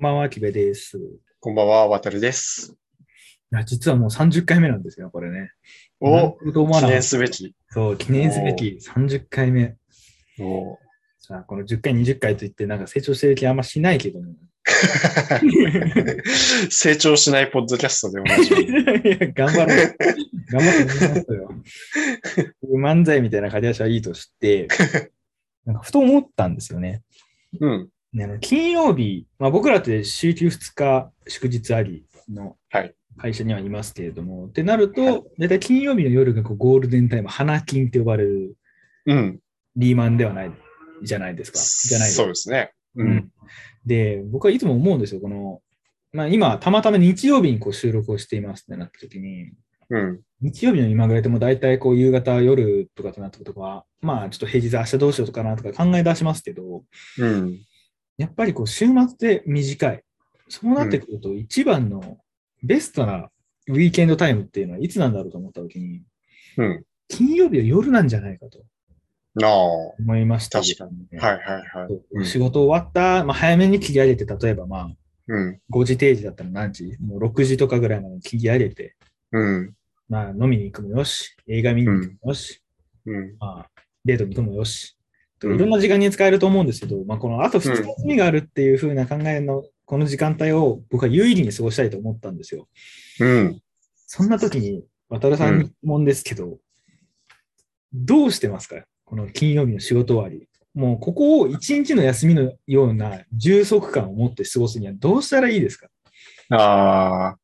こんばんは、きべです。いこんばんは、わたるです。や、実はもう30回目なんですよ、これね。お記念すべき。そう、記念すべき30回目。おさあ、この10回、20回といって、なんか成長してる気あんましないけども。成長しないポッドキャストでおなじみ。いや、頑張ろう。頑張ってみますよ。漫才みたいな書き出しはいいとして、なんかふと思ったんですよね。うん。ねあの金曜日、まあ、僕らって週休2日祝日ありのはい会社にはいますけれども、ってなると、はい大体金曜日の夜がこうゴールデンタイム、花金って呼ばれるうん。リーマンではないじゃないですか。じゃないそうですね。う。うんん。で、僕はいつも思うんですよ、この、まあ、今、たまたま日曜日にこう収録をしていますってなった時に、うん。日曜日の今ぐらいでも大体こう夕方、夜とかとなったことは、まあちょっと平日明日どうしようかなとか考え出しますけど、うん。やっぱりこう週末で短い。そうなってくると、一番のベストなウィーケンドタイムっていうのはいつなんだろうと思ったときに、うん。金曜日は夜なんじゃないかと。思いました。確かに。はいはいはい。仕事終わった、まあ、早めに切り上げて、例えばまあうん。5時定時だったら何時？もう6時とかぐらいまで切り上げて、うん。まあ飲みに行くもよし、映画見に行くもよし、うん。まあデートに行くもよし、うんいろんな時間に使えると思うんですけど、まあ、このあと2日休みがあるっていう風な考えのこの時間帯を僕は有意義に過ごしたいと思ったんですよ。うん。そんな時に、渡さんに質問ですけど、どうしてますか？この金曜日の仕事終わり。もうここを一日の休みのような充足感を持って過ごすにはどうしたらいいですか、ああ。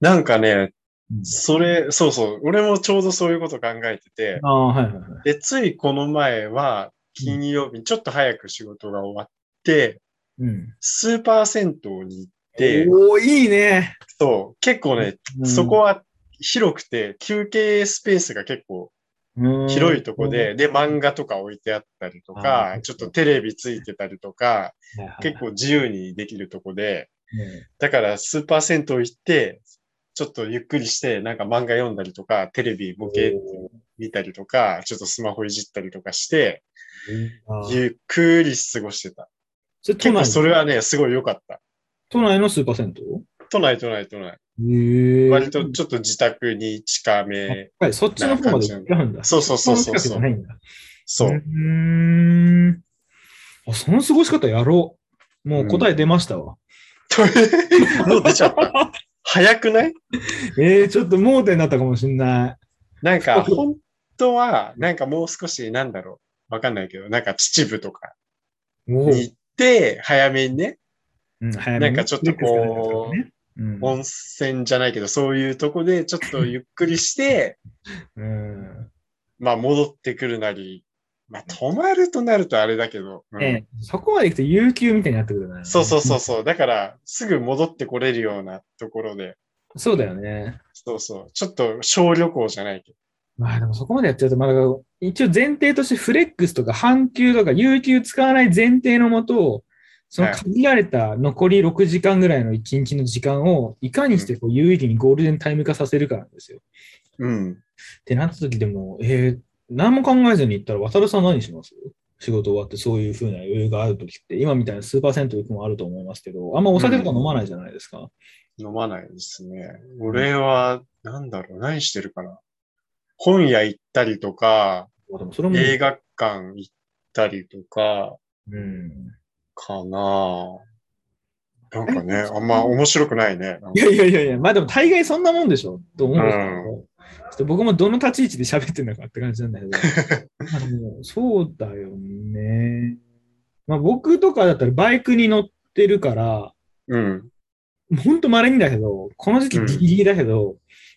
なんかね、うんそれ、そうそう。俺もちょうどそういうこと考えてて、ああ、はいはいはい。で、ついこの前は、金曜日、ちょっと早く仕事が終わって、うん、スーパー銭湯に行って、おおいいね。そう、結構ね、うん。そこは広くて、休憩スペースが結構広いとこで、で、漫画とか置いてあったりとあかー、ちょっとテレビついてたりとか、うん、結構自由にできるとこで、ねだからスーパー銭湯行って、ちょっとゆっくりして、なんか漫画読んだりとか、テレビボケ見たりとか、ちょっとスマホいじったりとかして、ゆっくり過ごしてた。それ都内結構それはね、すごい良かった。都内のスーパー銭都内、都内、都内。割とちょっと自宅に近め。はい、そっちの方まで行っちゃうんだ。そうそうそうそうその近くじゃないんだ。そう。うーん。あ、その過ごし方やろう。もう答え出ましたわ。もう出ちゃった。早くない？えー、ちょっと盲点だったかもしんななんか、本当は、なんかもう少し、なんだろう。わかんないけど、なんか秩父とかに行って、早めにね、うん、早めになんかちょっとこうねうん温泉じゃないけど、そういうとこでちょっと ゆっくりして、うんまあ戻ってくるなり、まあ泊まるとなるとあれだけど、うんええそこまで行くと有給みたいになってくるな。そうそうそうそう。だから、すぐ戻ってこれるようなところで、そうだよね。そうそう。ちょっと小旅行じゃないけど。まあでもそこまでやっちゃうと、まだ一応前提としてフレックスとか半休とか有給使わない前提のもと、その限られた残り6時間ぐらいの1日の時間をいかにしてこう有意義にゴールデンタイム化させるかなんですよ。うん。ってなった時でも、えー、何も考えずに行ったら、渡るさん何します？仕事終わってそういう風な余裕がある時って、今みたいなスーパー銭湯行くもあると思いますけど、あんまお酒とか飲まないじゃないですか。飲まないですね。俺は、なんだろう、何してるかな。本屋行ったりとか、映画館行ったりとか、うん。かななんかね、あんま面白くないね。いやいやいやいや、まあでも大概そんなもんでしょと思う？んですけど、ちょっと僕もどの立ち位置で喋ってるのかって感じなんだけど、まあでもそうだよね。まあ僕とかだったらバイクに乗ってるから、うん。ほんと稀にだけど、この時期ギリギリだけど、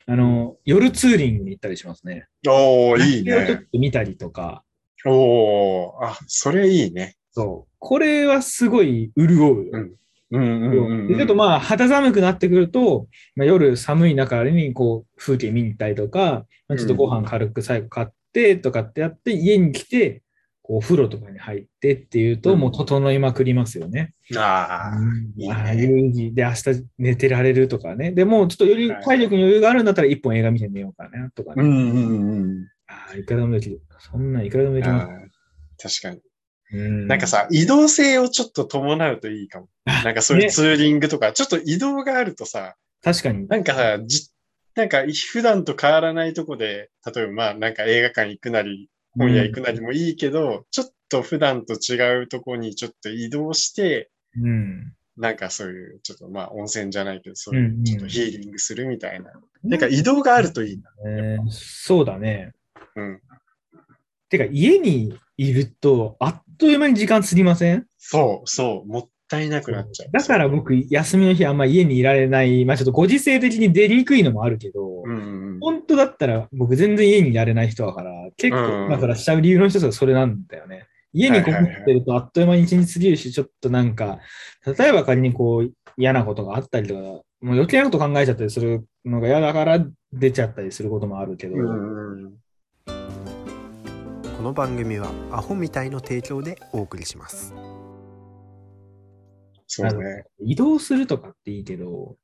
あの、夜ツーリングに行ったりしますね。おー、いいちょっね。と見たりとか、おー、あ、それいいね。そう。これはすごい潤う。うんうんうんうん。でちょっとまあ肌寒くなってくると、まあ、夜寒い中にこう風景見に行ったりとか、まあ、ちょっとご飯軽く最後買ってとかってやって家に来て、お風呂とかに入ってっていうと、うんもう整いまくりますよね。ああ、いいねああいう日で明日寝てられるとかね。でもうちょっとより体力に余裕があるんだったら一本映画見て寝ようかなとかね。うんうんうん。ああいくらでもできる。そんなんいくらでもできます。あー確かに。うんなんか、さ、移動性をちょっと伴うといいかも。なんかそういうねツーリングとか、ちょっと移動があるとさ、確かに。なんかさ、じ、なんか普段と変わらないとこで、例えばまあなんか映画館行くなり、本屋行くなりもいいけど、ちょっと普段と違うとこにちょっと移動して、うん。なんかそういう、ちょっとまあ温泉じゃないけど、そううんうんいうちょっとヒーリングするみたいな。なんか移動があるといいな。えーそうだね。うん。てか、家にいると、あっという間に時間過ぎません？そう、そう、もったいなくなっちゃう。だから僕、休みの日あんま家にいられない。まあちょっとご時世的に出にくいのもあるけど、うんうんうん。本当だったら僕全然家にいられない人だから、結構、うんだからしちゃう理由の一つがそれなんだよね。家にこもってるとあっという間に一日過ぎるし、ちょっとなんか、例えば仮にこう嫌なことがあったりとか、もう余計なこと考えちゃったりするのが嫌だから出ちゃったりすることもあるけど、この番組はアホみたいの提供でお送りしますそうね。移動するとかっていいけど、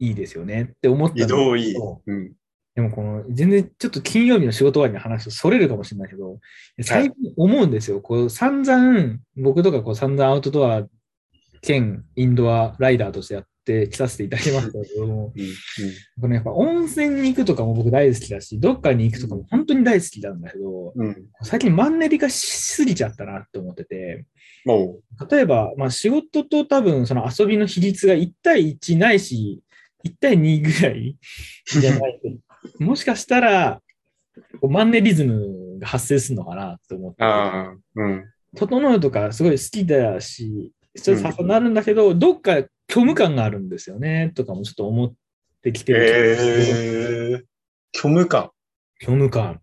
いいですよねって思った移動いい。そうん。でもこの、全然ちょっと金曜日の仕事終わりの話とそれるかもしれないけど、最近思うんですよ。こう散々、僕とかこう散々アウトドア兼インドアライダーとしてやってきさせていただきましたけども、うんこのやっぱ温泉に行くとかも僕大好きだし、どっかに行くとかも本当に大好きなんだけど、うん。うん。最近マンネリ化しすぎちゃったなって思ってて、も例えば、まあ仕事と多分その遊びの比率が1対1ないし、1対2ぐらいじゃないと、もしかしたら、マンネリズムが発生するのかなって思ってう、ん。整うとかすごい好きだし、ちょっと刺さなるんだけど、どっか虚無感があるんですよね、とかもちょっと思ってきてる。ええ虚無感。虚無感。。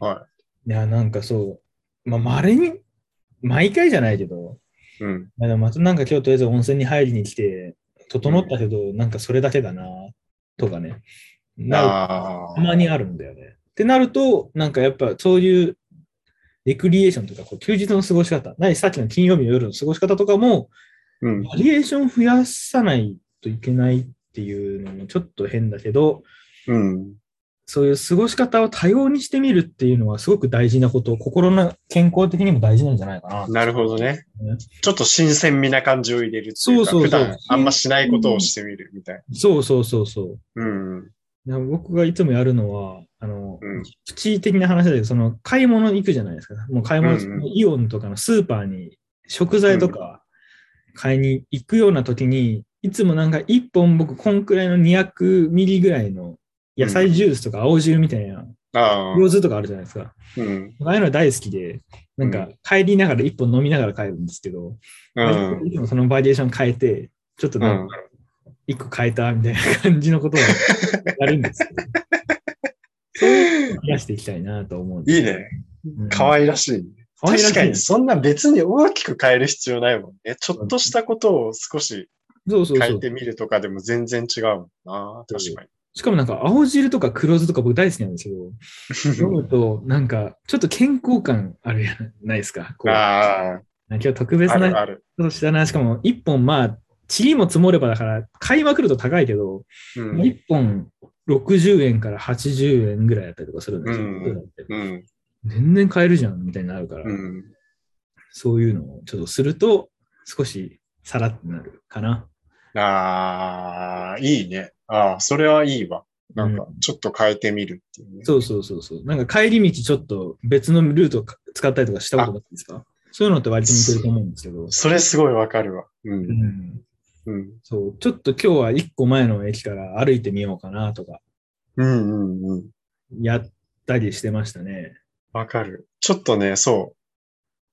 はいや、なんかそう、まあ、稀に、毎回じゃないけど、うん。まあ、またなんか今日とりあえず温泉に入りに来て、整ったけど、なんかそれだけだな、とかね。なたまにあるんだよね。ってなると、なんかやっぱそういうレクリエーションとか、こう休日の過ごし方、何さっきの金曜日の夜の過ごし方とかも、うん。バリエーション増やさないといけないっていうのもちょっと変だけど、うん。そういう過ごし方を多様にしてみるっていうのはすごく大事なこと、心の健康的にも大事なんじゃないかな。なるほどねね。ちょっと新鮮味な感じを入れるっていうか。そうそうそう普段あんましないことをしてみるみたいそうそうそうそう。な。うん。いや僕がいつもやるのは、あの、うんプチ的な話だけど、その買い物行くじゃないですか。もう買い物、うんうんイオンとかのスーパーに食材とか買いに行くような時に、いつもなんか1本僕こんくらいの200ミリぐらいの野菜ジュースとか青汁みたいな、ああ。用酢とかあるじゃないですか。うん。ああいうの大好きで、なんか帰りながら1本飲みながら帰るんですけど、うん。いつもそのバリエーション変えて、ちょっとなんか1個変えたみたいな感じのことをやるんですけど、そういうのを増やしていきたいなと思ういいね。可愛らしい確かに、そんな別に大きく変える必要ないもんね。ちょっとしたことを少し。変えてみるとかでも全然違うもんな。確かに。しかもなんか青汁とか黒酢とか僕大好きなんですけど、飲むとなんかちょっと健康感あるじゃないですか？こうあ今日特あ、別な。ことしたな。しかも1本まあ、塵も積もればだから買いまくると高いけど、うん。1本60円から80円ぐらいだったりとかするんですよ。うんうん。全然買えるじゃんみたいになるから、うん。そういうのをちょっとすると少しさらってなるかな。ああ、いいね。ああ、それはいいわ。なんか、ちょっと変えてみるっていうね。そうそうそうそう。なんか帰り道ちょっと別のルートを使ったりとかしたことないですか？そういうのって割と似てると思うんですけど。それすごいわかるわ。う。うんん。うん。そう。ちょっと今日は一個前の駅から歩いてみようかなとか、うんうんうん。やったりしてましたね。わかる。ちょっとね、そう。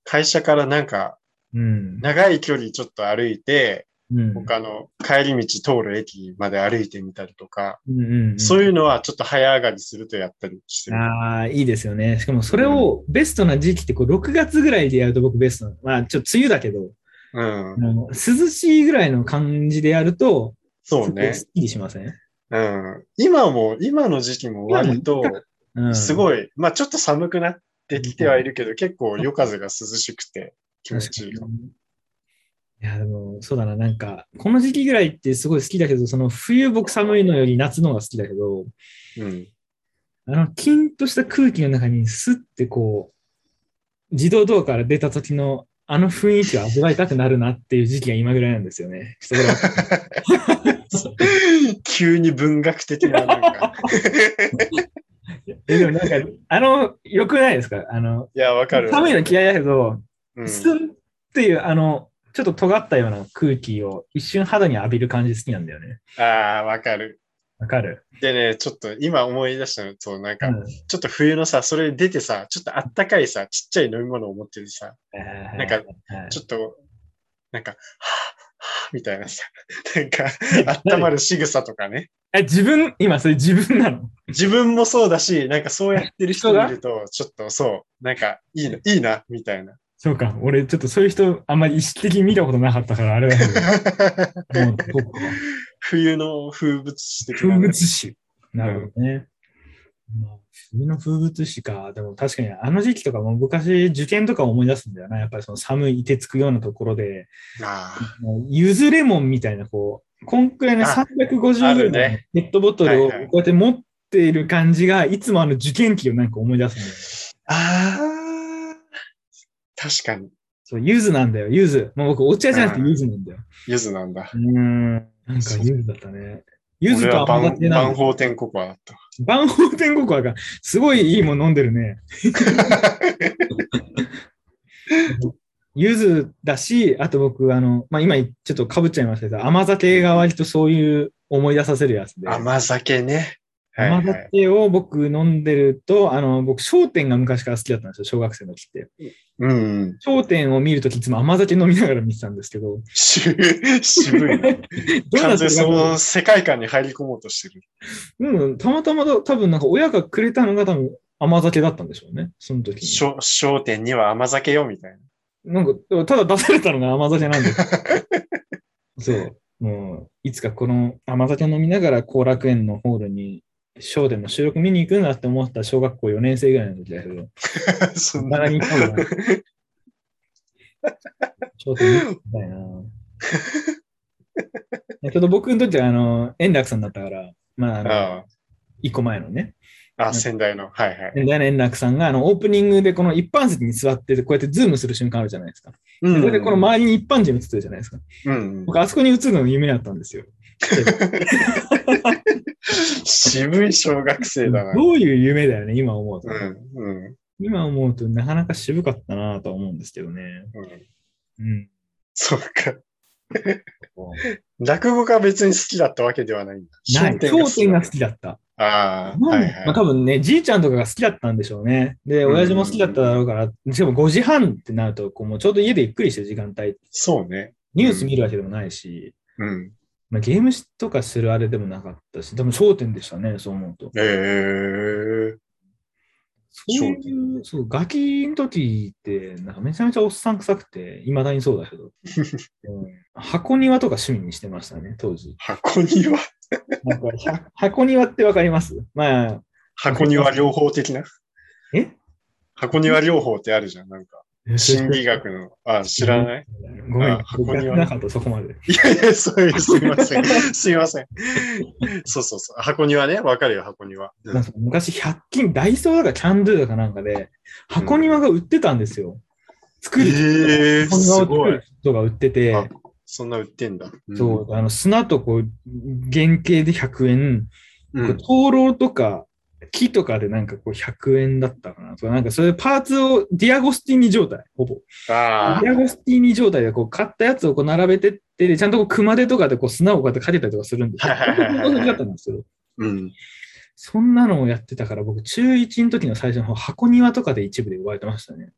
会社からなんか、うん。長い距離ちょっと歩いて、うん。他の帰り道通る駅まで歩いてみたりとか、うんうんうんそういうのはちょっと早上がりするとやったりしてる。ああ、いいですよね。しかもそれをベストな時期ってこう6月ぐらいでやると僕ベストな。まあちょっと梅雨だけど、うん涼しいぐらいの感じでやると、そうねす。っきりしません？うん。今も、今の時期も割と、うん。い。すごい、まあちょっと寒くなってきてはいるけど、結構夜風が涼しくて 気持ちいいかも。いや、でも、そうだな、なんか、この時期ぐらいってすごい好きだけど、その冬僕寒いのより夏の方が好きだけど、うん。あの、キンとした空気の中にスッてこう、自動ドアから出た時のあの雰囲気を味わいたくなるなっていう時期が今ぐらいなんですよね。急に文学的ななんか。えでもなんか、あの、良くないですか？あの、いや、わかる。寒いの嫌いだけど、うんスンっていう、あの、ちょっと尖ったような空気を一瞬肌に浴びる感じ好きなんだよね。ああ、わかる。わかる、でね、ちょっと今思い出したのと、なんか、うんちょっと冬のさ、それ出てさ、ちょっとあったかいさ、ちっちゃい飲み物を持ってるさ、なんかはいちょっと、なんか、はぁ、みたいなさ、なんか、温まる仕草とかね。え、自分、今それ自分なの？自分もそうだし、なんかそうやってる人見ると、ちょっとそう、なんか、いいな、いいな、みたいな。そうか。俺、ちょっとそういう人、あんまり意識的に見たことなかったから、あれだけど。冬の風物詩的風なね、物詩。なるほどね。まあ、冬の風物詩か。でも確かにあの時期とかも昔受験とか思い出すんだよな。やっぱりその寒い、凍てつくようなところで、ゆずレモンみたいな、こう、こんくらいのあ350あぐらいのペットボトルをこうやって持っている感じが、いつもあの受験期をなんか思い出すんだよね。あー、確かに、そう、ゆずなんだよ、ゆず。もう僕、お茶じゃなくてゆずなんだよ。ゆずなんだう。ーん。なんかゆずだったね。ゆずと甘万。宝天ココアだった。万宝天ココアが、すごいいいもん飲んでるね。ゆずだし、あと僕、あの、まあ、今ちょっと被っちゃいましたけど、甘酒が割とそういう思い出させるやつで。甘酒ね。はい甘はい、酒を僕飲んでると、あの、僕、商店が昔から好きだったんですよ、小学生の時って。うんうん。商店を見るときいつも甘酒飲みながら見てたんですけど、し渋いな 完全にその世界観に入り込もうとしてる。うん、たまたまだ多分なんか親がくれたのが多分甘酒だったんでしょうね、その時商店には甘酒よ、みたいな。なんか、ただ出されたのが甘酒なんです。そう。もう、いつかこの甘酒飲みながら後楽園のホールに、商店の収録見に行くんだって思った小学校4年生ぐらいの時だけど、そんなに行ったのが商店見たいな。ちょっと僕にとっては、あの、円楽さんだったから、まあ、一個前のね、あ、あ仙台の。はいはい。円楽円楽さんが、あの、オープニングでこの一般席に座ってて、こうやってズームする瞬間あるじゃないですか。うでそれでこの周りに一般人映ってるじゃないですか。うん、僕、あそこに映るのが夢だったんですよ。渋い小学生だな。どういう夢だよね、今思うと。うん、うん、今思うとなかなか渋かったなとは思うんですけどね。うん。うん。そうか。落語が別に好きだったわけではないんだ。ない。商商店が好き。きだった。ああ、まあはいはい。まあ多分ね、じいちゃんとかが好きだったんでしょうね。で、うん親父も好きだっただろうから、しかも5時半ってなると、こうもうちょうど家でゆっくりしてる時間帯、そうね。ニュース見るわけでもないし、うん。まあ、ゲームとかするあれでもなかったし、でも商店でしたね、そう思うと。ええそういう、そう、ガキの時って、なんかめちゃめちゃおっさん臭くて、未だにそうだけど、うん。箱庭とか趣味にしてましたね、当時。箱庭？なんかは箱庭ってわかります？まあ、箱庭療法的な？え？箱庭療法ってあるじゃん。なんか、心理学の。あ、知らない？ごめんあ、箱庭なかった、そこまで。いやいや、そういう、すいません。すいません。そうそうそう。箱庭ね。わかるよ、箱庭。うん昔、100均、ダイソーだかキャンドゥだかなんかで、箱庭が売ってたんですよ。作る。ええ箱庭を作る。人が売ってて、あそんな売ってんだ。んそう、あの、砂とこう、原型で100円、うん。灯籠とか木とかでなんかこう100円だったかなとか、なんかそういうパーツをディアゴスティーニ状態、ほぼ。あディアゴスティーニ状態でこう買ったやつをこう並べてって、でちゃんとこう熊手とかでこう砂をこうやってかけたりとかするんですよ。だったんですけど。うん。そんなのをやってたから、僕、中1の時の最初の方、箱庭とかで一部で呼ばれてましたね。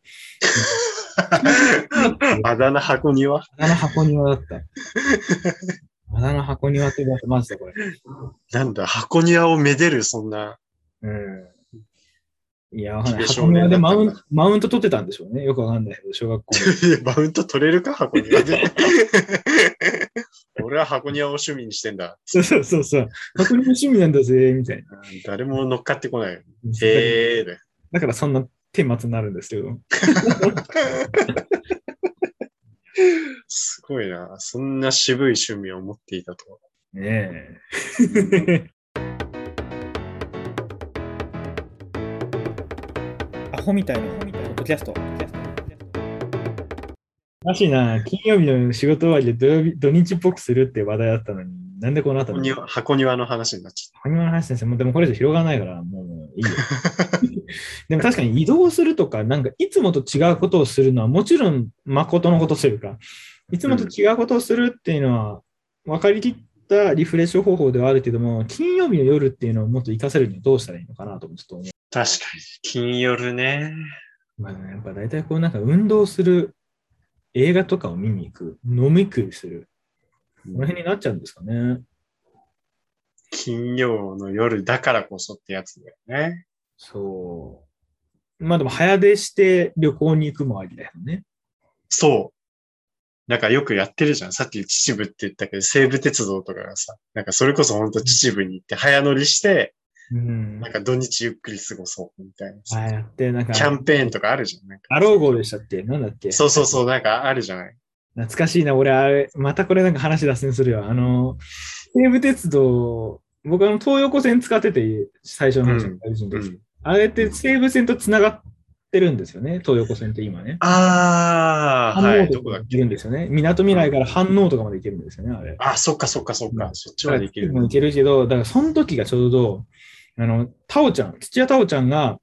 あだ名箱庭？あの箱庭だった。あだ名箱庭って言われてました、これ。なんだ、箱庭をめでる、そんな。うん。いや、わかんない。でしょ箱でマウンマウント取ってたんでしょうね。よくわかんないけど、小学校の。マウント取れるか？箱庭で。俺は箱庭を趣味にしてんだ。そうそうそうそう。箱庭趣味なんだぜ、みたいな。誰も乗っかってこないよ。へえーで。だからそんな顛末になるんですけど。すごいな。そんな渋い趣味を持っていたとは。ねえ。ホみたいな、ポッドキャスト。おかしいな。金曜日の仕事終わりで土曜日土日っぽくするって話題だったのに、なんでこの後箱庭箱庭の話になっちゃっ箱庭の話ですね。もうでもこれ以上広がらないから、もういいよ。でも確かに移動するとか、なんかいつもと違うことをするのはもちろん誠のことというか、いつもと違うことをするっていうのは分かりきったリフレッシュ方法ではあるけども、金曜日の夜っていうのをもっと活かせるにはどうしたらいいのかなとちょっと思う。た。確かに。金夜ね。まあね、やっぱ大体こうなんか運動する、映画とかを見に行く、飲み食いする、この辺になっちゃうんですかね。金曜の夜だからこそってやつだよね。そう。まあでも早出して旅行に行くもありだよね。そう。なんかよくやってるじゃん。さっき秩父って言ったけど、西武鉄道とかがさ、なんかそれこそ本当秩父に行って早乗りして、うんなん。か土日ゆっくり過ごそうみたいなさ。ああやって、なんか、キャンペーンとかあるじゃん。なんかアロー号でしたっけ？なんだっけ？そうそうそう、なんかあるじゃない。懐かしいな、俺、あれ、またこれなんか話脱線するよ。あの、西武鉄道、僕あの、東横線使ってて、最初の話の大事の時、うんあれって西武線と繋がってるんですよね、東横線って今ね。ああ、はい。どこだっけ？るんですよね。港未来から飯能とかまで行けるんですよね、あれ。あ、そっかそっかそっか。そっちまで行ける。も行けるけど、だからその時がちょうど、あの、タオちゃん、土屋タオちゃんが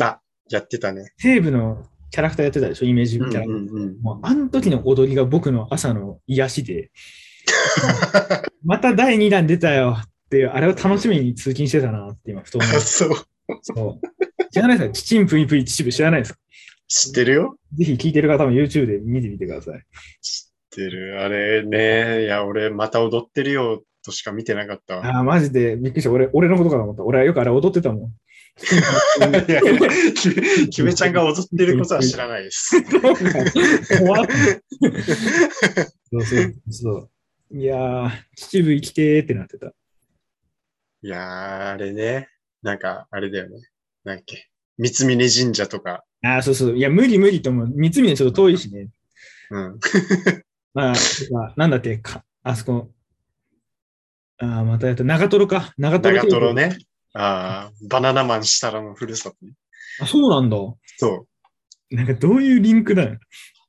あ、やってたね。西武のキャラクターやってたでしょ、イメージキうんャラクター。うんうん。もうあの時の踊りが僕の朝の癒しで、また第2弾出たよっていう、あれを楽しみに通勤してたなって今、ふと思い。そう。そう知らないですか？チチンプイプイ秩父知らないですか？知ってるよぜひ聞いてる方も YouTube で見てみてください。知ってる。あれね。いや、俺また踊ってるよとしか見てなかったわ。ああ、マジで？びっくりした。俺、俺のことかと思った。俺はよくあれ踊ってたもん。いや、ききめちゃんが踊ってることは知らないです。怖っ そうそうそう。いやー、秩父生きてーってなってた。いやー、あれね。なんか、あれだよね。なんだっけ。三峯神社とか。ああ、そうそう。いや、無理無理と思う。三峰ちょっと遠いしね。うん。まあ、なんだって、かあそこ。ああ、またやった。長瀞か。長瀞。長瀞。ね。ああ、バナナマン設楽のふるさとね。あ、そうなんだ。そなんかどういうリンクだよ。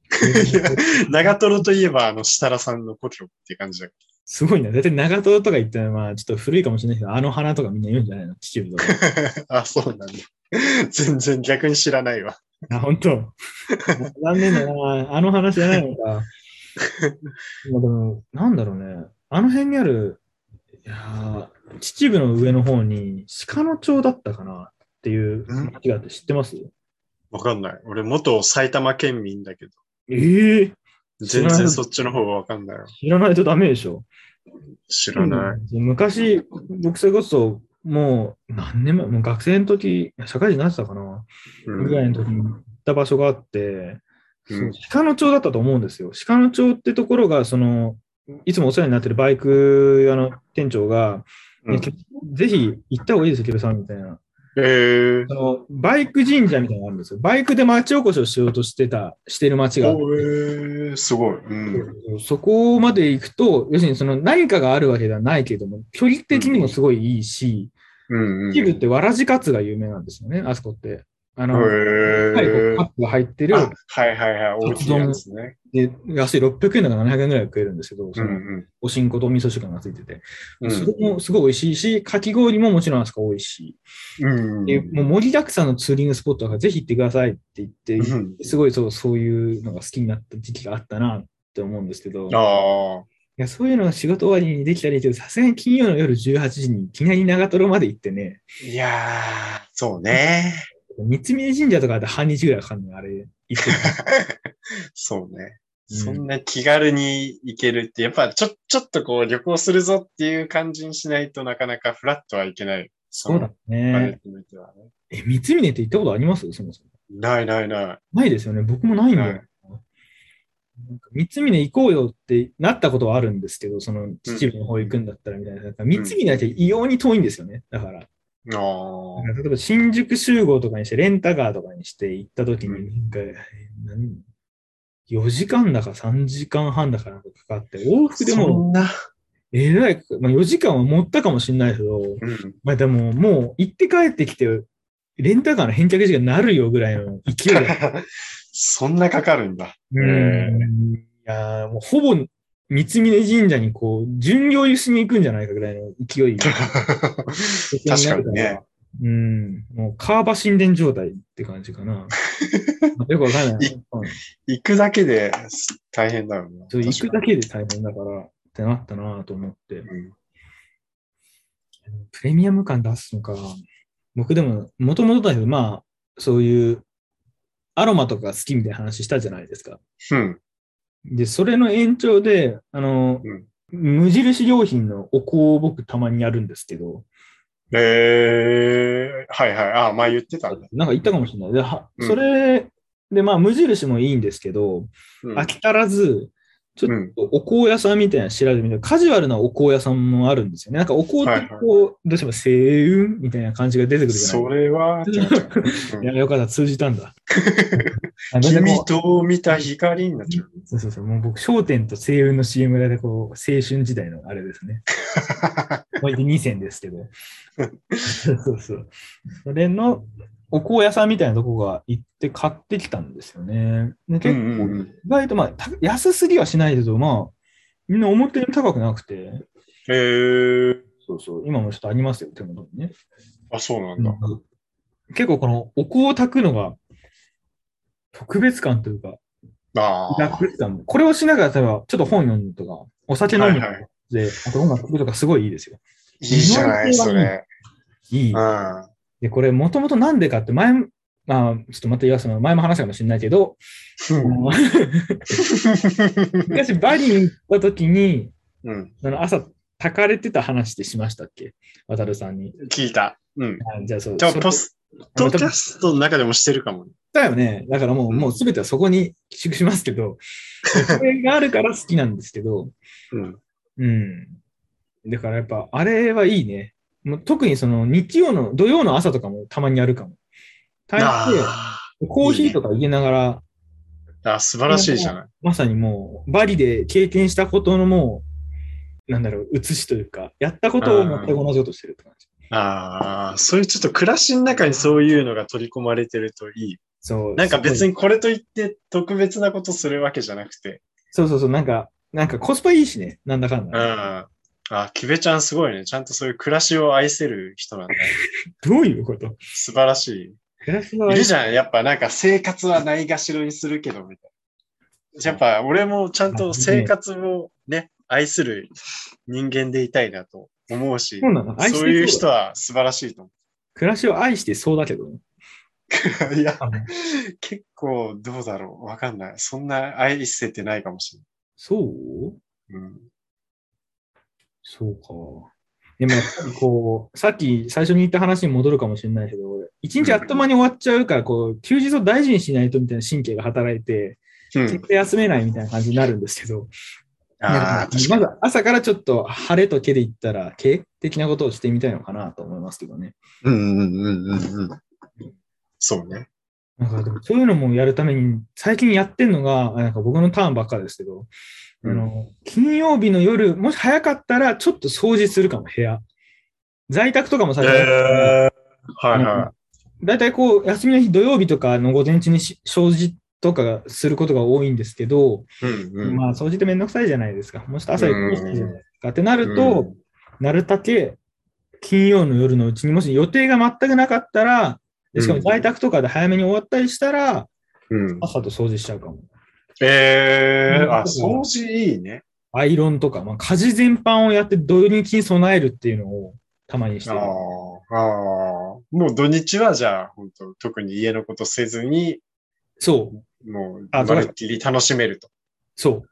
長瀞といえば、あの、設楽さんの故郷っていう感じだ。すごいな。だって長瀞とか言ったら、まあ、ちょっと古いかもしれないけど、あの花とかみんな言うんじゃないの秩父とか。あ、そうなんだ。全然逆に知らないわ。あ、本当？残念だな。あの話じゃないのか。まあでも、なんだろうね。あの辺にある、いやー秩父の上の方に鹿野町だったかなっていう町があって知ってます？わかんない。俺、元埼玉県民だけど、ええ全然そっちの方がわかんないわ。知らないとダメでしょ？知らない。うん昔、僕それこそ、もう何年前、もう学生の時、社会人になってたかな、うんぐらいの時に行った場所があって、うん鹿野町だったと思うんですよ。鹿野町ってところが、その、いつもお世話になってるバイク屋の店長が、うんぜひ行った方がいいですよ、ケルさんみたいな。えーそのバイク神社みたいなのがあるんですよ。バイクで町おこしをしようとしてた、してる町があっておえー、すごい。うん。そこまで行くと、要するにその何かがあるわけではないけれども、距離的にもすごいいいし、うん、うん。ってわらじカツが有名なんですよね、あそこって。あの、へはい、こうーカツが入ってる、あはいはいはい。大きいやつね。で安い600円だか700円ぐらい食えるんですけど、そのうんおしんことお味噌汁がついてて、うん。それもすごい美味しいし、かき氷ももちろんあそこ美味しい。うん。でもう盛りだくさんのツーリングスポットだからぜひ行ってくださいって言って、うんすごいそうそういうのが好きになった時期があったなって思うんですけど、いああ。やそういうのが仕事終わりにできたらいいけど、さすがに金曜の夜18時にいきなり長瀞まで行ってね、いやー、そうね。三峯神社とかで半日ぐらいかかるのよあれ、行ってそうね。うんそんな気軽に行けるって、やっぱちょ、ちょっとこう旅行するぞっていう感じにしないとなかなかフラットはいけない。そうだね。え、三峯って行ったことあります？そもそも。ないないない。ないですよね。僕もないんだよ。はいなんか三峯行こうよってなったことはあるんですけど、その秩父の方行くんだったらみたいな。なんか三峯だけ異様に遠いんですよね。だから。ああ。例えば新宿集合とかにして、レンタカーとかにして行った時に、うなんか、何？4時間だか3時間半だかなんかかかって、往復でそもんな。えらい、まあ、4時間は持ったかもしれないけど、うん。まあでももう行って帰ってきて、レンタカーの返却時間になるよぐらいの勢いで そんなかかるんだ。うん。いやーもうほぼ三峯神社にこう、巡業しに行くんじゃないかぐらいの勢い。確かにね。うん。もう、カーバ神殿状態って感じかな。よくわかんない。い行くだけで大変だよな。そう行くだけ。けで大変だからってなったなと思って。うんプレミアム感出すのか。僕でも、もともとだけど、まあ、そういうアロマとか好きみたいな話したじゃないですか。うん。で、それの延長で、あの、うん無印良品のお香を僕たまにやるんですけど、えー、はいはい。あ、前言ってたんだ。なんか言ったかもしれない。で、はうんそれで、まあ、無印もいいんですけど、うん飽き足らず、ちょっとお香屋さんみたいなの調べてみたら、カジュアルなお香屋さんもあるんですよね。なんかお香ってこう、どうしても星雲みたいな感じが出てくるじゃないそれは、う いや、よかった、通じたんだ。君と見た光になっちゃう。そうそうそう、もう僕、商店と星雲の CM でこう、青春時代のあれですね。これで2選ですけど。そうそう。それの、お香屋さんみたいなとこが行って買ってきたんですよね。で結構、意外とまあ、た安すぎはしないけど、まあ、みんな思ったより高くなくて、えー、そうそう、今もちょっとありますよ、手元にね。あ、そうなんだ。結構このお香を炊くのが特別感というか。これをしながら、例えばちょっと本読むとか、お酒飲むとかはいはで、あと音楽聴くとかすごいいいですよ。いいじゃない、それ。いい。うん。で、これもともとなんでかって前も、まあ、ちょっとまた言わせの前も話したかもしれないけど、昔バリに行った時に、うん。あの朝炊かれてた話ってしましたっけ？渡るさんに。聞いた。うん。あじゃあそう。じゃあ、ポストキャストの中でもしてるかもね。だよね。だからもう、うんもうすべてはそこに 寄宿しますけど、それがあるから好きなんですけど、うん。うん。だからやっぱ、あれはいいね。もう特にその日曜の、土曜の朝とかもたまにやるかも。大抵、あコーヒーとか入れながら、ーあ、素晴らしいじゃない。まさにもう、バリで経験したことのもう、なんだろう、写しというか、やったことを全く同じことしてるって感じ。ああ、そういうちょっと暮らしの中にそういうのが取り込まれてるといい。そう。なんか別に。にこれといって特別なことするわけじゃなくて。そうそうそう、なんか、なんかコスパいいしね、なんだかんうん。だ。あ、キベちゃんすごいね。ちゃんとそういう暮らしを愛せる人なんだ。どういうこと？素晴らし暮らしい。はいるじゃん。やっぱなんか生活はないがしろにするけど、みたいな。やっぱ俺もちゃんと生活をね、愛する人間でいたいなと思うしそう、なの？愛してそういうそう人は素晴らしいと思暮らしを愛してそうだけどね。う。いや、結構どうだろう。わかんない。そんな愛せてないかもしそうれない。うん。そうか。でもやっぱりこう、さっき最初に言った話に戻るかもしれないけど、一日あっという間に終わっちゃうから、こう、休日を大事にしないとみたいな神経が働いて、うん結。局休めないみたいな感じになるんですけど、あ。まず朝からちょっと晴れと毛で言ったら、経営的なことをしてみたいのかなと思いますけどね。うんうんうんうんうん。そうね。なんかでもそういうのもやるために、最近やってんのが、あなんか僕のターンばっかですけど、うんあの金曜日の夜、もし早かったら、ちょっと掃除するかも、部屋。在宅とかもさえれてー、はいはだいたいこう、休みの日、土曜日とかの午前中にし掃除とかすることが多いんですけど、い。うんうん。まあ、掃除ってめんどくさいじゃないですか。もし朝ゆっくじゃないですか。ってなると、なるだけ金曜の夜のうちにもし予定が全くなかったら、でしかも在宅とかで早めに終わったりしたら、うん、うん。朝と掃除しちゃうかも。えー、あ、うん掃除いいね。アイロンとか、まあ、家事全般をやって土日に備えるっていうのをたまにしてある。あ、ああ。もう土日はじゃあ、本当特に家のことせずに、そう、もう、あまるっきり楽しめると。そう。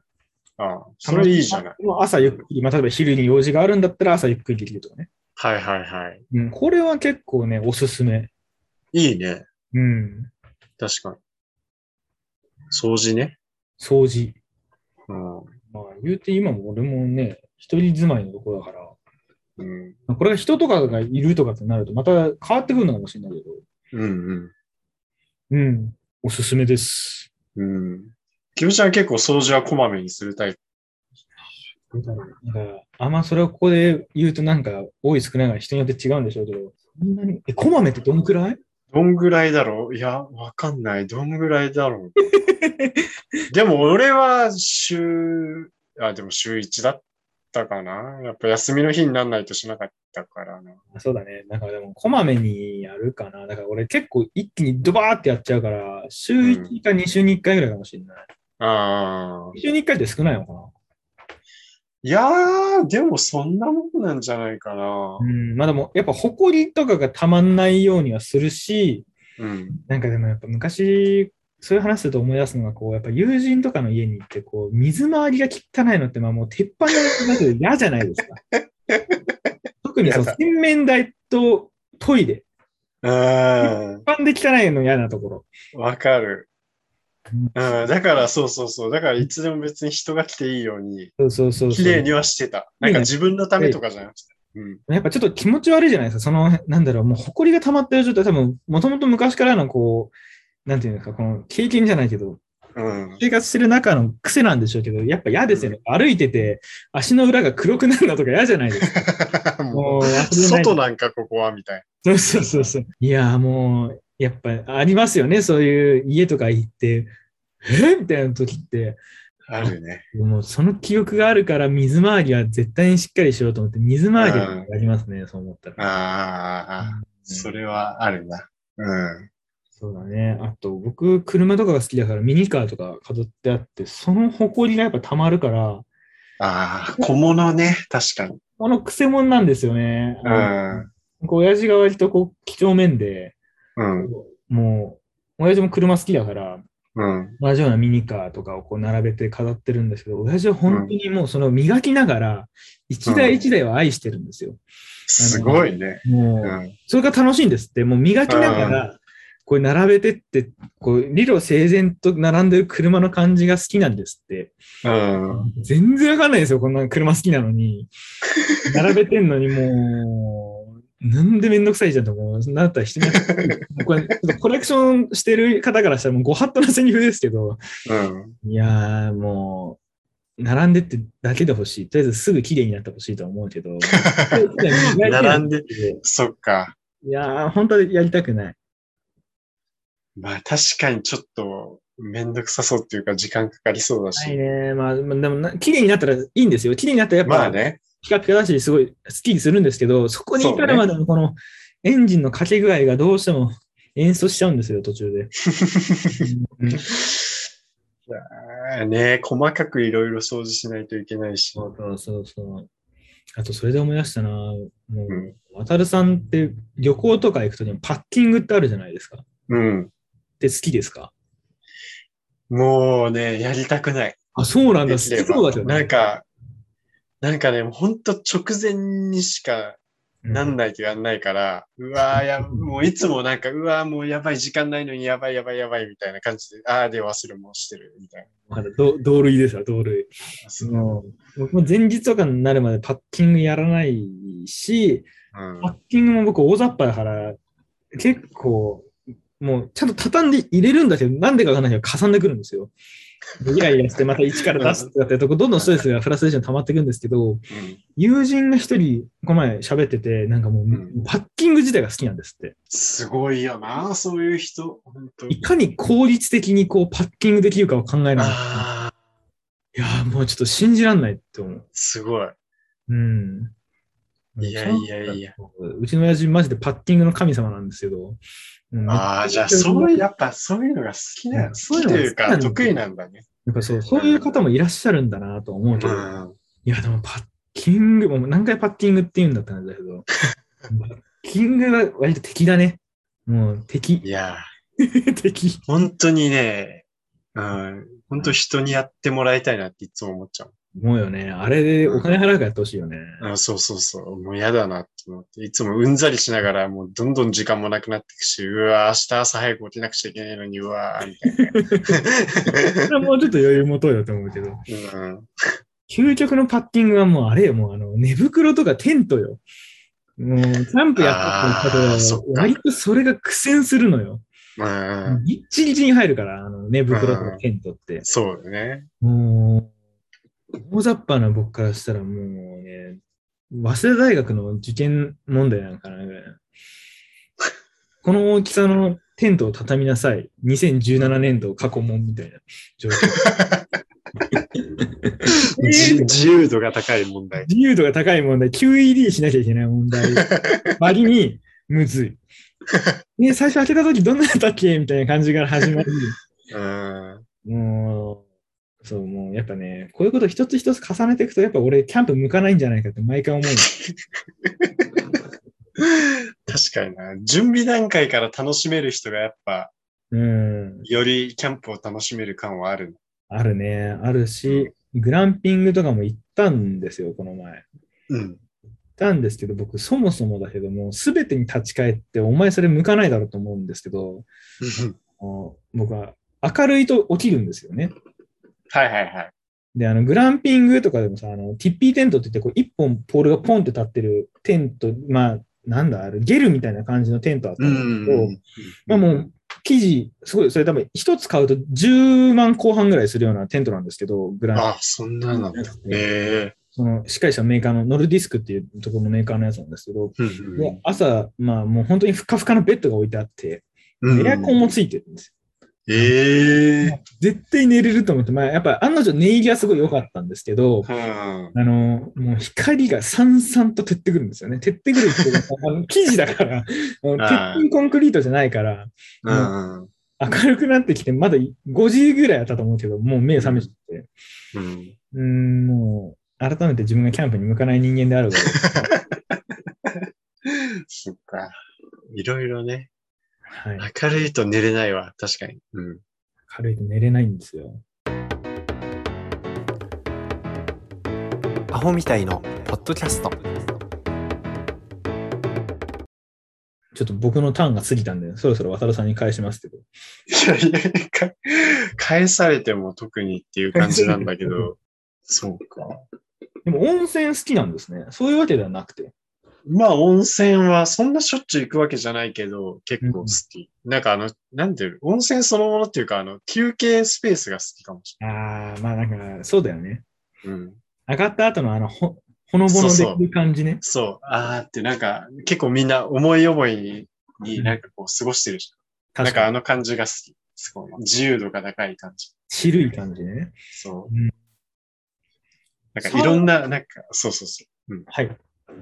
ああ、それいいじゃない。朝ゆっくり、まあ、例えば昼に用事があるんだったら朝ゆっくりできるとかね。はいはいはい。うん、これは結構ね、おすすめ。いいね。うん。確かに。掃除ね。掃除。うん。まあ、言うて今も俺もね、一人住まいのとこだから、うん。まあこれが人とかがいるとかってなると、また変わってくるのかもしれないけど、うんうん。おすすめです。うん。うん。キムちゃん結構掃除はこまめにするタイプ。なんかあんまそれをここで言うとなんか多い少ないが人によって違うんでしょうけど、そんなに、え、こまめってどんくらい？どんぐらいだろう？いや、わかんない。どんぐらいだろう？でも俺は週、あ、でも週1だったかな。やっぱ休みの日になんないとしなかったからな。そうだね。なんかでも、こまめにやるかな。だから俺結構一気にドバーってやっちゃうから、週1か2週に1回ぐらいかもしれない。ああ。2週に1回って少ないのかな？いやー、でもそんなもんなんじゃないかなう。ん。まあでも、やっぱ埃とかがたまんないようにはするし、うん。なんかでもやっぱ昔、そういう話すると思い出すのが、こう、やっぱ友人とかの家に行って、こう、水回りが汚いのって、まあもう鉄板がなくて嫌じゃないですか。特にその嫌だ洗面台とトイレ。うん。鉄板で汚いの嫌なところ。わかる。うんうん。だから、そうそうそう。だから、いつでも別に人が来ていいように、そうそうそう。綺麗にはしてた。なんか自分のためとかじゃなくて。うん。やっぱちょっと気持ち悪いじゃないですか。その、なんだろう、もう埃が溜まってる状態、多分、もともと昔からのこう、なんていうんですか、この経験じゃないけど、うん。生活してる中の癖なんでしょうけど、やっぱ嫌ですよね。歩いてて、足の裏が黒くなるのとか嫌じゃないですか。も もう外なんかここは、みたいそうそうそうそう。いやーもう、やっぱありますよね。そういう家とか行って、え？みたいな時って、な。あるね。もうその記憶があるから水回りは絶対にしっかりしようと思って、水回りはやりますね、そう思ったら。ああ、それはあるな。うん。そうだね。あと、僕、車とかが好きだからミニカーとか飾ってあって、その埃がやっぱ溜まるから、ああ、小物ね。確かに。この癖者なんですよね。うん。こう親父が割とこう、几帳面で、うん。もう、親父も車好きだから、うん。同じようなミニカーとかをこう並べて飾ってるんですけど、親父は本当にもうその磨きながら、一台一台を愛してるんですよ。すごいね。もう、うん。それが楽しいんですって。もう磨きながら、これ並べてって、こう、理路整然と並んでる車の感じが好きなんですって。うん。全然わかんないですよ、こんな車好きなのに。並べてんのにもう、なんでめんどくさいじゃんと思う。なだったら人にこれ、ちょっとコレクションしてる方からしたらもうご法度なセリフですけど、うん。いやーもう、並んでってだけで欲しい。とりあえずすぐ綺麗になってほしいとは思うけど。並んでそっか。いやー、本当にやりたくない。まあ確かにちょっとめんどくさそうっていうか時間かかりそうだはいし。ね。まあ、まあでもな、綺麗になったらいいんですよ。綺麗になったらやっぱ、まあね。ピカピカだし、すごい好きにするんですけど、そこに至るまでのこのエンジンのかけ具合がどうしても演奏しちゃうんですよ、途中で。ね細かくいろいろ掃除しないといけないし。そうそうそう。あと、それで思い出したな。もう、うん渡るさんって旅行とか行くときにパッキングってあるじゃないですか。っうん。て好きですか？もうね、やりたくない。あ、そうなんだ。好きそうだけどねなんか、なんかね、ほんと直前にしかなんないとやんないから、うわー や、もういつもなんか、うわーもうやばい、時間ないのにやばいやばいやばいみたいな感じで、あーで忘れもしてるみたいまだ同同類ですわ、同類。な。そうもう僕も前日とかになるまでパッキングやらないし、うんパッキングも僕大雑把だから、結構、もうちゃんと畳んで入れるんだけど、なんでかわかんないけど、かさんでくるんですよ。イライラしてまた一から出すとかってとこ、どんどんストレスがフラストレーション溜まっていくんですけど、友人が一人、この前喋ってて、なんかもう、んパッキング自体が好きなんですって。すごいよな、そういう人。いかに効率的にこうパッキングできるかを考えながら、いやーもうちょっと信じらんないって思う。すごい。うん。いやいやいや。うちの親父マジでパッキングの神様なんですけど。うんああ、じゃあ、そういう、やっぱそういうのが好きな、うか、そういうのが好きなんだ得意なんだね。やっぱそう、そういう方もいらっしゃるんだなと思うけど、うん。いやでもパッキング、もう何回パッキングって言うんだったんだけど、パッキングは割と敵だね。もう敵い、や、敵。本当にね、うん、本当人にやってもらいたいなっていつも思っちゃう。思うよね。あれでお金払うからやってほしいよね。あそうそうそう。もう嫌だなって思って。いつもうんざりしながら、もうどんどん時間もなくなっていくし、うわ、明日朝早く起きなくちゃいけないのに、うわー、みたい それはもうちょっと余裕持とうよと思うけど。な。うん。究極のパッキングはもうあれよ、もうあの、寝袋とかテントよ。もう、キャンプやったってたけど、割とそれが苦戦するのよ。うん。ギッチギチに入るから、あの、寝袋とかテントって。そうだね。もう、大雑把な僕からしたらもうね、早稲田大学の受験問題なんかなぐらいな。この大きさのテントを畳みなさい。2017年度過去問みたいな状況。自自由度が高い問題。自由度が高い問題、QED しなきゃいけない問題。割にむずい。ね、最初開けた時どんなだったっけ？みたいな感じから始まり。うん。もう、そう、もうやっぱね、こういうこと一つ一つ重ねていくと、やっぱ俺、キャンプ向かないんじゃないかって毎回思う。確かにな。準備段階から楽しめる人がやっぱ、うん。よりキャンプを楽しめる感はある。あるね。あるし、グランピングとかも行ったんですよ、この前。うん。行ったんですけど、僕、そもそもだけども、すべてに立ち返って、お前それ向かないだろうと思うんですけど、僕は明るいと起きるんですよね。はいはいはい。で、あの、グランピングとかでもさ、あの、ティッピーテントって言って、こう、一本ポールがポンって立ってるテント、まあ、なんだ、あれ、ゲルみたいな感じのテントあったんですけど、まあもう、生地、すごい、それ多分、一つ買うと10万後半ぐらいするようなテントなんですけど、グランあ、そんなの。ええその、しっかりしたメーカーの、ノルディスクっていうところのメーカーのやつなんですけど、朝、まあもう本当にふかふかのベッドが置いてあって、うんエアコンもついてるんですよ。ええ絶対寝れると思って、まあやっぱ案の定寝入りはすごい良かったんですけど、うん。あの、もう光がさんさんと照ってくるんですよね。照ってくるっていうか、あの生地だから、鉄筋コンクリートじゃないから、うん。明るくなってきて、まだ5時ぐらいやったと思うけど、もう目覚めちゃって、うん。うーん、もう、改めて自分がキャンプに向かない人間であるから、そっか。いろいろね。はい。明るいと寝れないわ。確かに。うん。軽いと寝れないんですよ。アホみたいのポッドキャストちょっと僕のターンが過ぎたんで、そろそろ渡るさんに返しますけど。いやいやか返されても特にっていう感じなんだけど。そうか。でも温泉好きなんですね。そういうわけではなくて。まあ温泉はそんなしょっちゅう行くわけじゃないけど、結構好き。なんかあの、なんていうの？温泉そのものっていうか、あの、休憩スペースが好きかもしああ、まあなんか、そうだよね。れない。うん。上がった後のあの、ほ、ほのぼのできる感じね。そう。あーってなんか、結構みんな思い思いに、になんかこう過ごしてるじゃん。なん確かに。かあの感じが好き。すごい。自由度が高い感じ。ちるい感じね。そう。うんなんかいろんな、なんか、そうそうそう。うん。はい。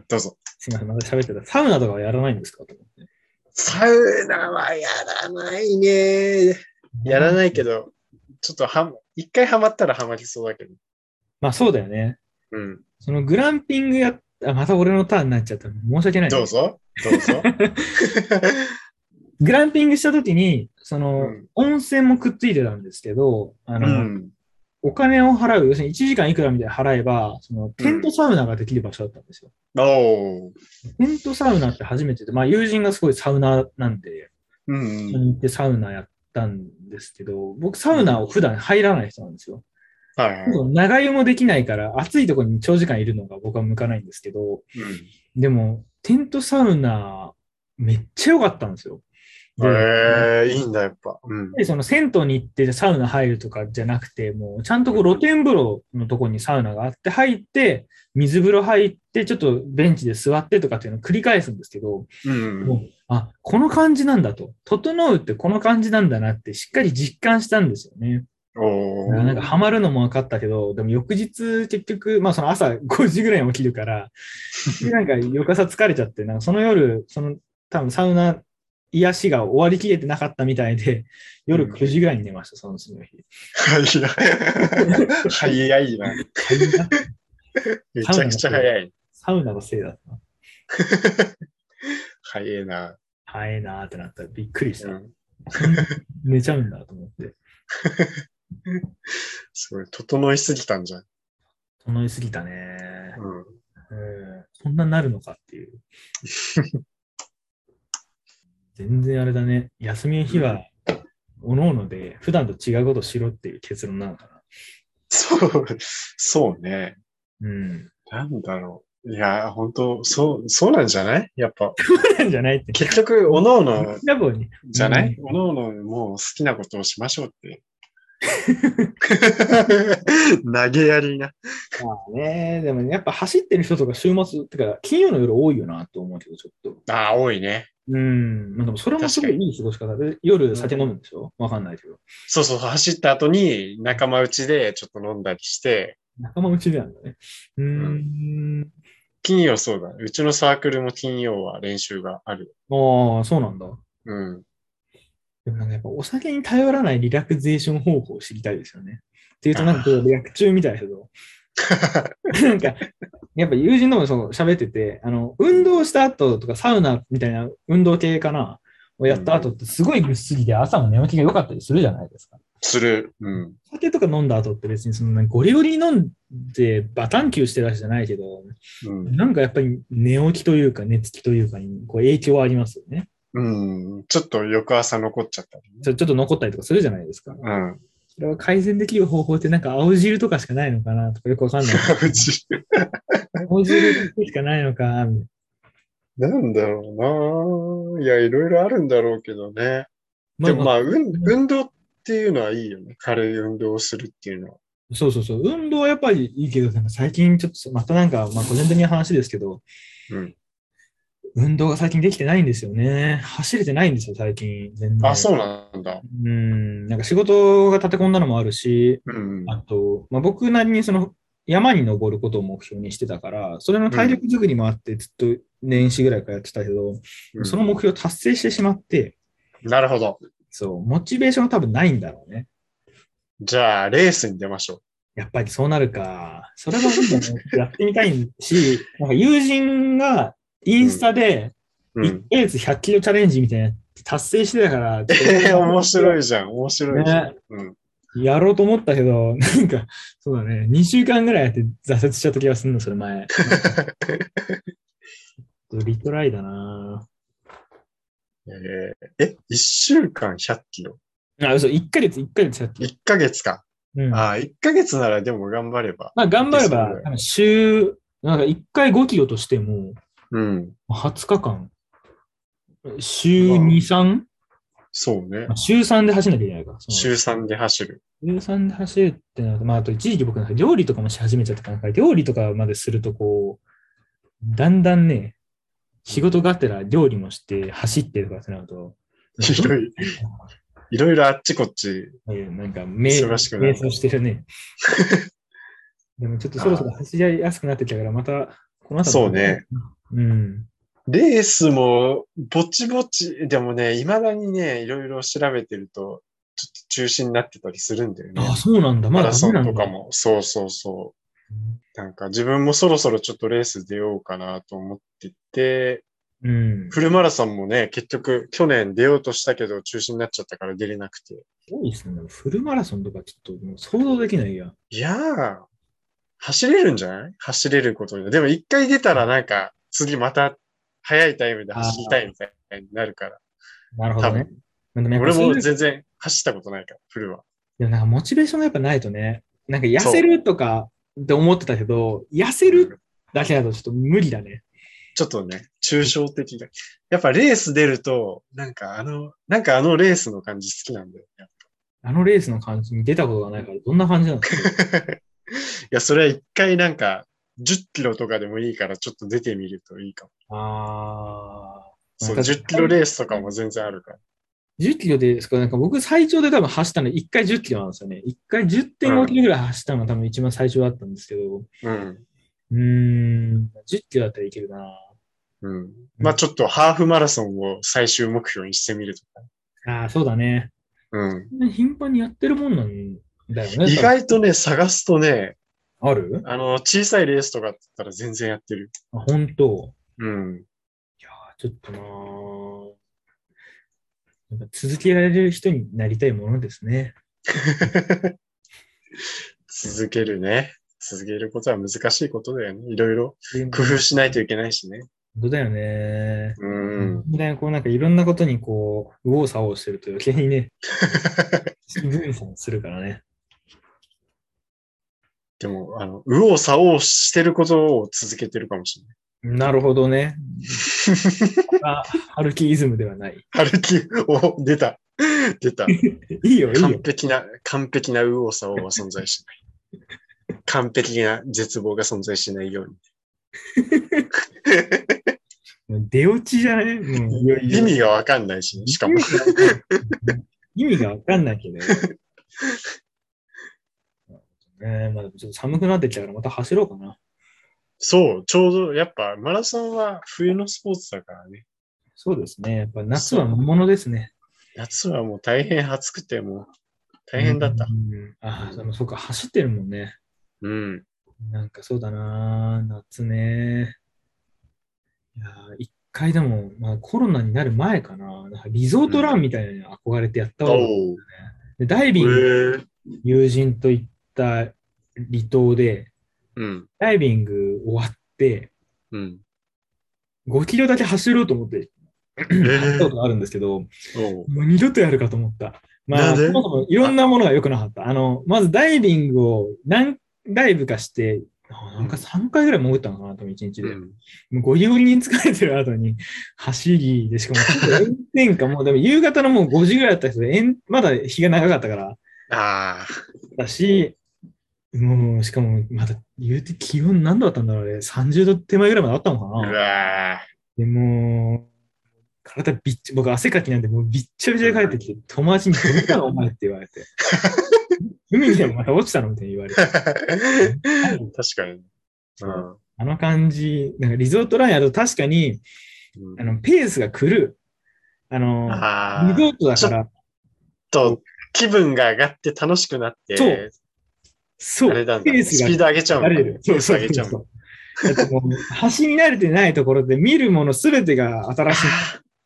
どうぞ。すみません、また喋ってた。サウナとかはやらないんですか？と思って。サウナはやらないね。やらないけど、ちょっとは、一回ハマったらハマりそうだけど。まあそうだよね。うん。そのグランピングやっあ、また俺のターンになっちゃった。申し訳ない。どうぞ。どうぞ。グランピングした時に、その、うん温泉もくっついてたんですけど、あうの、ん。お金を払う、要するに1時間いくらみたいな払えば、そのテントサウナができる場所だったんですよ。おー。テントサウナって初めてで、まあ友人がすごいサウナーなんで、うん一緒に行ってサウナやったんですけど、僕サウナを普段入らない人なんですよ。はいはい。長湯もできないから、暑いところに長時間いるのが僕は向かないんですけど、でも、テントサウナ、めっちゃ良かったんですよ。でええいいんだ、やっぱ。うん。でその銭湯に行ってサウナ入るとかじゃなくて、もうちゃんとこう露天風呂のとこにサウナがあって、入って、水風呂入って、ちょっとベンチで座ってとかっていうのを繰り返すんですけど、うん。もうあ、この感じなんだと。整うってこの感じなんだなってしっかり実感したんですよね。おー。なんかハマるのも分かったけど、でも翌日結局、まあその朝5時ぐらいに起きるから、でなんか翌朝疲れちゃって、なんかその夜、その多分サウナ癒しが終わりきれてなかったみたいで、夜9時ぐらいに寝ました、その次の日。早いな。めちゃくちゃ早い。サウナのせいだったな。早いな。早いなーってなったらびっくりした。うん。寝ちゃうんだと思って。すごい、整いすぎたんじゃん。整いすぎたね。うん。うんそんななるのかっていう。全然あれだね。休みの日は、おのおので普段と違うことしろっていう結論なのかな。そう、そうね。うん。なんだろう。いや、本当そう、そうなんじゃない？やっぱ、そうなんじゃないって。結局、おのおの。じゃない、うおのおのもう好きなことをしましょうって。投げやりな。まあね、でもやっぱ走ってる人とか週末、てか金曜の夜多いよなと思うけど、ちょっと。ああ、多いね。うん。まあでもそれもすごいいい過ごし方で、夜酒飲むんでしょ？わかんないけど。そうそう、走った後に仲間内でちょっと飲んだりして、仲間内でなんだね。うーん。金曜そうだ。うちのサークルも金曜は練習がある。ああ、そうなんだ。うん。でもなんかやっぱお酒に頼らないリラクゼーション方法を知りたいですよね。っていうとなんかこうリラク中みたいだけど、なんか、やっぱ友人ともそう喋ってて、あの、運動した後とかサウナみたいな運動系かな、をやった後ってすごいぐっすりで朝も寝起きが良かったりするじゃないですか。する。うん。酒とか飲んだ後って別にそんなゴリゴリに飲んでバタンキューしてるわけじゃないけど、うん。なんかやっぱり寝起きというか寝つきというかにこう影響はありますよね。うん。ちょっと翌朝残っちゃったりね。ちょちょっと残ったりとかするじゃないですか。うん。それを改善できる方法ってなんか青汁とかしかないのかなとかよくわかんない。青汁だけしかないのかみたいなんだろうな。いや、いろいろあるんだろうけどね。なでもまあ、運運動っていうのはいいよね。軽い運動をするっていうのは。そうそうそう。運動はやっぱりいいけど、なんか最近ちょっと、またなんか、まあ個人的な話ですけど、うん。運動が最近できてないんですよね。走れてないんですよ、最近。全然。あ、そうなんだ。うん。なんか仕事が立て込んだのもあるし、うん。あと、まあ、僕なりにその山に登ることを目標にしてたから、それの体力作りもあって、ずっと年始ぐらいからやってたけど、うんその目標を達成してしまって、なるほど。そう、モチベーションが多分ないんだろうね。じゃあ、レースに出ましょやっぱりそうなるか。それは僕もやってみたいし、なんか友人がインスタでう。う1ん。ヶ月100キロチャレンジみたいな達成してたから、え え面白いじゃん。面白いじゃん。ねうん。やろうと思ったけど、なんか、そうだね、2週間ぐらいやって挫折しちゃった気がするの、それ前。リトライだなえーえ、1週間100キロ？あ、嘘、1ヶ月、1ヶ月100キロ。?1 ヶ月か。うん。ああ、1ヶ月ならでも頑張れば。まあ、頑張れば週、なんか1回5キロとしても、うん。20日間、週2、3? そうねまあ。週3で走んなきゃいけないか週3で走る。週3で走るってなると、まあ、あと一時期僕なんか料理とかもし始めちゃったから、料理とかまですると、こう、だんだんね、仕事があったら料理もして走ってとかってなると、いろいろいろいろあっちこっち。なんか、め忙しくなる瞑想してるね。でもちょっとそろそろ走りやすくなってきたから、また、この後そうね。うん。レースも、ぼちぼち、でもね、未だにね、いろいろ調べてると、ちょっと中止になってたりするんだよね。あ、そうなんだ。まだマラソンとか。も。そうそうそう。なんか自分もそろそろちょっとレース出ようかなと思ってて、うん。フルマラソンもね、結局去年出ようとしたけど中止になっちゃったから出れなくて。多いですね。フルマラソンとかちょっともう想像できないや。いやー、走れるんじゃない？走れることに。でも一回出たらなんか次また速いタイムで走りたいみたいになるから。多なるほどね俺も全然走ったことないから、フルは。でもなんかモチベーションがやっぱないとね、なんか痩せるとかって思ってたけど、痩せるだけだとちょっと無理だね。ちょっとね、抽象的だ。やっぱレース出ると、なんかあの、なんかあのレースの感じ好きなんだよね。あのレースの感じに出たことがないから、どんな感じなのい や、それは一回なんか、10キロとかでもいいからちょっと出てみるといいかも。あそう、なんか10キロレースとかも全然あるから。10キロですか？なんか僕最長で多分走ったの1回10キロなんですよね。1回10.5キロぐらい走ったのが多分一番最長だったんですけど、うん。うーん、10キロだったらいけるな。うん。まあちょっとハーフマラソンを最終目標にしてみるとか。ああ、そうだね。うん。頻繁にやってるもんなんだよね。意外とね、探すとね、ある？あの、小さいレースとかだったら全然やってる。あ本当？うん。いやーちょっとなーなんか続けられる人になりたいものですね。続けるね。続けることは難しいことだよね。いろいろ工夫しないといけないしね。本当だよね。うん。で、こうなんかいろんなことにこう、右往左往してると余計にね、分散するからね。でも、あの、右往左往してることを続けてるかもしれない。なるほどね。あハルキイズムではない。歩き、お、出た。出た。いいよ、いい完よ。璧な、完璧な右往左往は存在しない。完璧な絶望が存在しないように。出落ちじゃないもういよいよ意味がわかんないし、しかも。意味がわかんないけど。ね まあ、ちょっと寒くなってきたからまた走ろうかな。そう、ちょうど、やっぱマラソンは冬のスポーツだからね。そうですね。やっぱ夏は魔物ですね。夏はもう大変暑くてもう大変だったう。んああ、でもそうか、走ってるもんね。うん。なんかそうだな、夏ね。いやー、一回でも、まあ、コロナになる前かな、なんかリゾートランみたいなのに憧れてやったわ、おでダイビング。友人と行った離島で、うん。ダイビング終わって、うん。5キロだけ走ろうと思って、え走ったことがあるんですけど、もおうう二度とやるかと思った。まあ、そもそもいろんなものが良くなかった。あの、まずダイビングを何ダイブかして、あなんか3回ぐらい潜ったのかな、多分1日で。うん。もうゴリゴリに疲れてる後に走りで、しかも炎天下、もうでも夕方のもう5時ぐらいだったけど、炎まだ日が長かったから、ああ。だし、もう、しかも、まだ言うて気温何度だったんだろうね。30度手前ぐらいまであったのかうな。わでもう、体びっち、僕汗かきなんで、もうびっちゃびちゃで帰ってきて、友達にどうしたの？お前って言われて。海でもまた落ちたの？みたいに言われて。確かに。うん。あの感じ、なんかリゾートラインやると確かに、あの、ペースが狂う。あの、ああ。リゾートだから、と、気分が上がって楽しくなって、そうそう、あれなんだ、ペースがスピード上げちゃうのか慣れる。ペース上げちゃうのそうう走り慣れてないところで見るものすべてが新し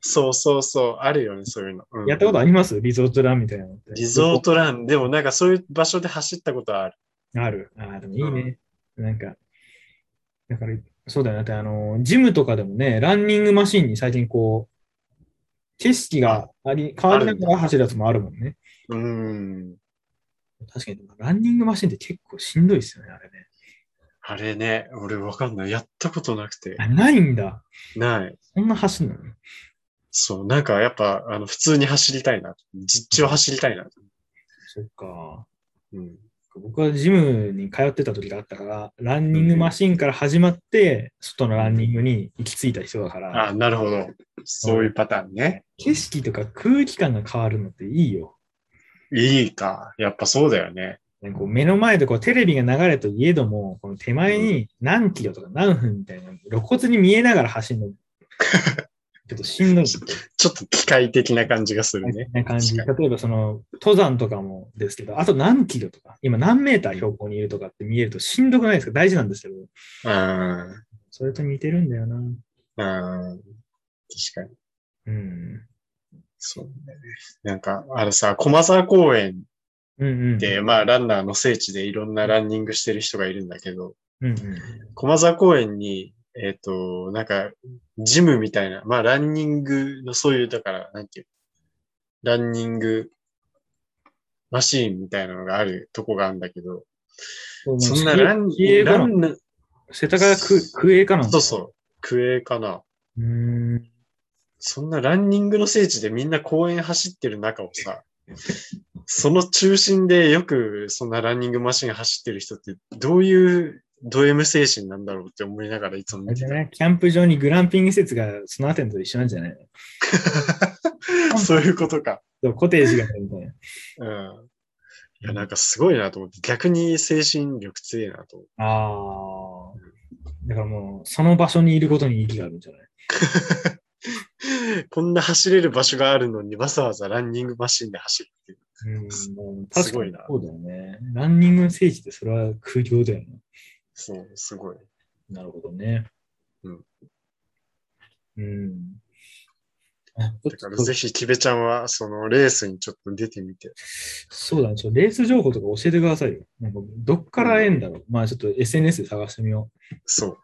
そうそうそう、あるよね、そういうの。うんい。やったことあります？リゾートランみたいなのって。リゾートラン、でもなんかそういう場所で走ったことはある。ある。ああ、でもいいね。なんか、だから、そうだよね。だってあの、ジムとかでもね、ランニングマシンに最近こう、景色があり、変わりながら走るやつもあるもんね。うん。確かに、ランニングマシンって結構しんどいですよね、あれね。あれね、俺わかんない。やったことなくて。あ、ないんだ。ない。そんな走るの？そう、なんかやっぱ、あの、普通に走りたいな。実地を走りたいな。そっか。うん。僕はジムに通ってた時があったから、ランニングマシンから始まって、外のランニングに行き着いた人だから、あ、なるほど。そういうパターンね。景色とか空気感が変わるのっていいよ。いいか。やっぱそうだよね。ねこう目の前でこうテレビが流れといえども、この手前に何キロとか何分みたいな、露骨に見えながら走るの、ちょっとしんどい。ちょっと機械的な感じがするね。な感じ。確例えばその登山とかもですけど、あと何キロとか、今何メーター標高にいるとかって見えるとしんどくないですか？大事なんですけど、うん。それと似てるんだよな。うん。確かに。うん。そうだね。なんか、あのさ、駒沢公園うんうん。で、まあ、ランナーの聖地でいろんなランニングしてる人がいるんだけど、うんうん。駒沢公園に、えっ、と、なんか、ジムみたいな、まあ、ランニングのそういう、だから、なんていう、ランニングマシーンみたいなのがあるとこがあるんだけど、そんなラン、ラン世田谷区、区営かなそうそう、クエかな。うーん。そんなランニングの聖地でみんな公園走ってる中をさ、その中心でよくそんなランニングマシン走ってる人ってどういうド M 精神なんだろうって思いながらいつも見てた。じゃないキャンプ場にグランピング施設がその辺りと一緒なんじゃないのそういうことか。コテージがみたいな。うん。いや、なんかすごいなと思って、逆に精神力強いなと思って。ああ。だからもう、その場所にいることに意義があるんじゃない？こんな走れる場所があるのにわざわざランニングマシンで走るっていう。うん、すごいなそうだよね。ランニングの聖地ってそれは空業だよね。そう、すごい。なるほどね。うん。うん。だからぜひ、キベちゃんは、そのレースにちょっと出てみて。そうだね。ちょレース情報とか教えてくださいよ。なんかどっから会えんだろう。まあちょっと SNS で探してみよそう。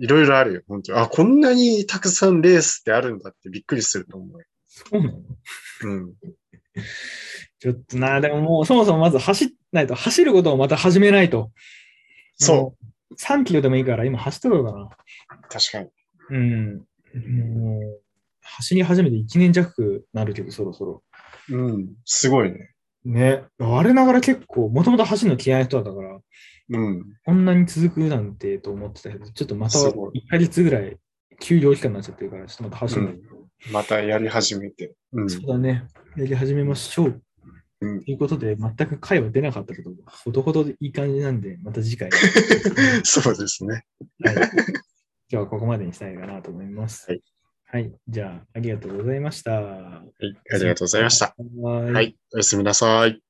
いろいろあるよ、本当にあ、こんなにたくさんレースってあるんだってびっくりすると思う。そうなの？うん。ちょっとな、でももうそもそもまず走っないと、走ることをまた始めないと。そうう。3キロでもいいから今走っとろうかな。確かに。うん。もう、走り始めて1年弱なるけど、そろそろ。うん。すごいね。ね。我ながら結構、もともと走るの嫌いな人だったから、うん。こんなに続くなんてと思ってたけど、ちょっとまたすごい1ヶ月ぐらい休養期間になっちゃってるから、ちょっとまた走るんだけど、またやり始めて。うん。そうだね。やり始めましょう。うんということで、全く回は出なかったけど、ほどほどいい感じなんで、また次回。そうですね。はい、今日はここまでにしたいかなと思います。はい。はい。じゃあ、ありがとうございました。ははい。ありがとうございました。いはい。おやすみなさい。